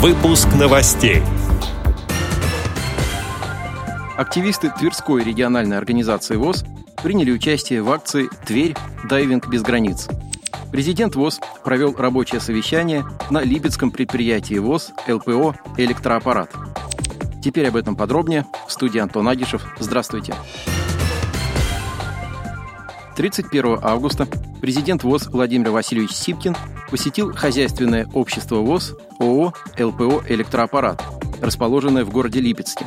Выпуск новостей. Активисты Тверской региональной организации ВОС приняли участие в акции «Тверь. Дайвинг без границ». Президент ВОС провел рабочее совещание на Липецком предприятии ВОС ЛПО «Электроаппарат». Теперь об этом подробнее. В студии Антон Агишев. Здравствуйте. 31 августа президент ВОС Владимир Васильевич Сипкин посетил хозяйственное общество ВОЗ ООО «ЛПО Электроаппарат», расположенное в городе Липецке.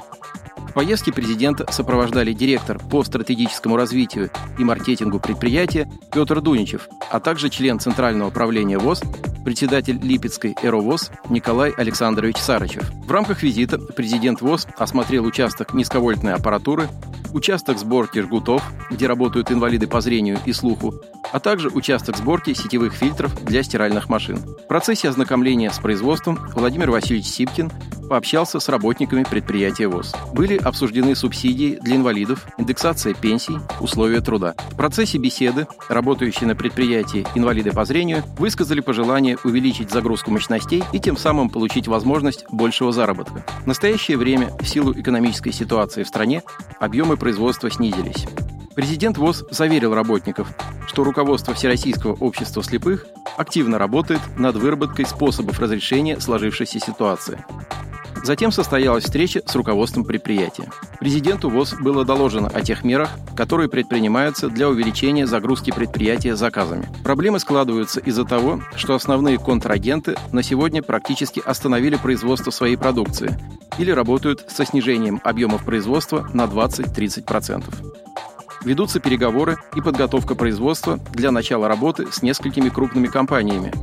В поездке президента сопровождали директор по стратегическому развитию и маркетингу предприятия Петр Дуничев, а также член Центрального управления ВОЗ, председатель Липецкой «Эровоз» Николай Александрович Сарычев. В рамках визита президент ВОЗ осмотрел участок низковольтной аппаратуры, участок сборки жгутов, где работают инвалиды по зрению и слуху, а также участок сборки сетевых фильтров для стиральных машин. В процессе ознакомления с производством Владимир Васильевич Сипкин пообщался с работниками предприятия ВОЗ. Были обсуждены субсидии для инвалидов, индексация пенсий, условия труда. В процессе беседы работающие на предприятии инвалиды по зрению высказали пожелание увеличить загрузку мощностей и тем самым получить возможность большего заработка. В настоящее время в силу экономической ситуации в стране объемы производства снизились. Президент ВОЗ заверил работников, что руководство Всероссийского общества слепых активно работает над выработкой способов разрешения сложившейся ситуации. Затем состоялась встреча с руководством предприятия. Президенту ВОЗ было доложено о тех мерах, которые предпринимаются для увеличения загрузки предприятия заказами. Проблемы складываются из-за того, что основные контрагенты на сегодня практически остановили производство своей продукции или работают со снижением объемов производства на 20-30%. Ведутся переговоры и подготовка производства для начала работы с несколькими крупными компаниями,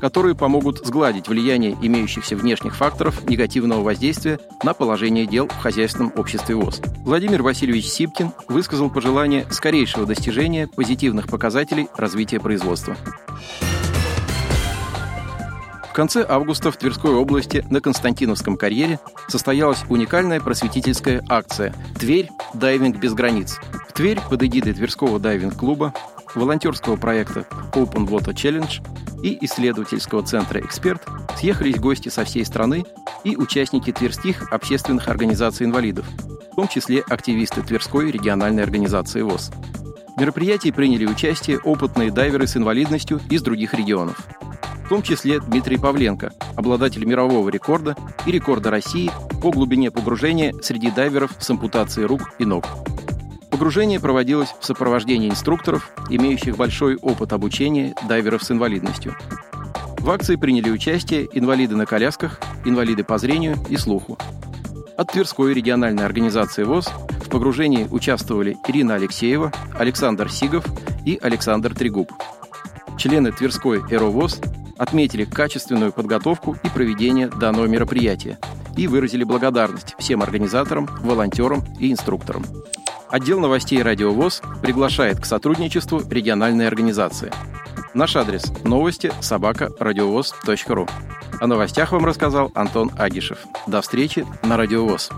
которые помогут сгладить влияние имеющихся внешних факторов негативного воздействия на положение дел в хозяйственном обществе ВОЗ. Владимир Васильевич Сипкин высказал пожелание скорейшего достижения позитивных показателей развития производства. В конце августа в Тверской области на Константиновском карьере состоялась уникальная просветительская акция «Тверь. Дайвинг без границ». В Тверь под эгидой Тверского дайвинг-клуба, волонтерского проекта Open Water Challenge и исследовательского центра «Эксперт» съехались гости со всей страны и участники тверских общественных организаций инвалидов, в том числе активисты Тверской региональной организации ВОС. В мероприятии приняли участие опытные дайверы с инвалидностью из других регионов – в том числе Дмитрий Павленко, обладатель мирового рекорда и рекорда России по глубине погружения среди дайверов с ампутацией рук и ног. Погружение проводилось в сопровождении инструкторов, имеющих большой опыт обучения дайверов с инвалидностью. В акции приняли участие инвалиды на колясках, инвалиды по зрению и слуху. От Тверской региональной организации ВОЗ в погружении участвовали Ирина Алексеева, Александр Сигов и Александр Трегуб. Члены Тверской «Эровоз» отметили качественную подготовку и проведение данного мероприятия и выразили благодарность всем организаторам, волонтерам и инструкторам. Отдел новостей «Радиовоз» приглашает к сотрудничеству региональной организации. Наш адрес – новости собака. О новостях вам рассказал Антон Агишев. До встречи на «Радиовоз».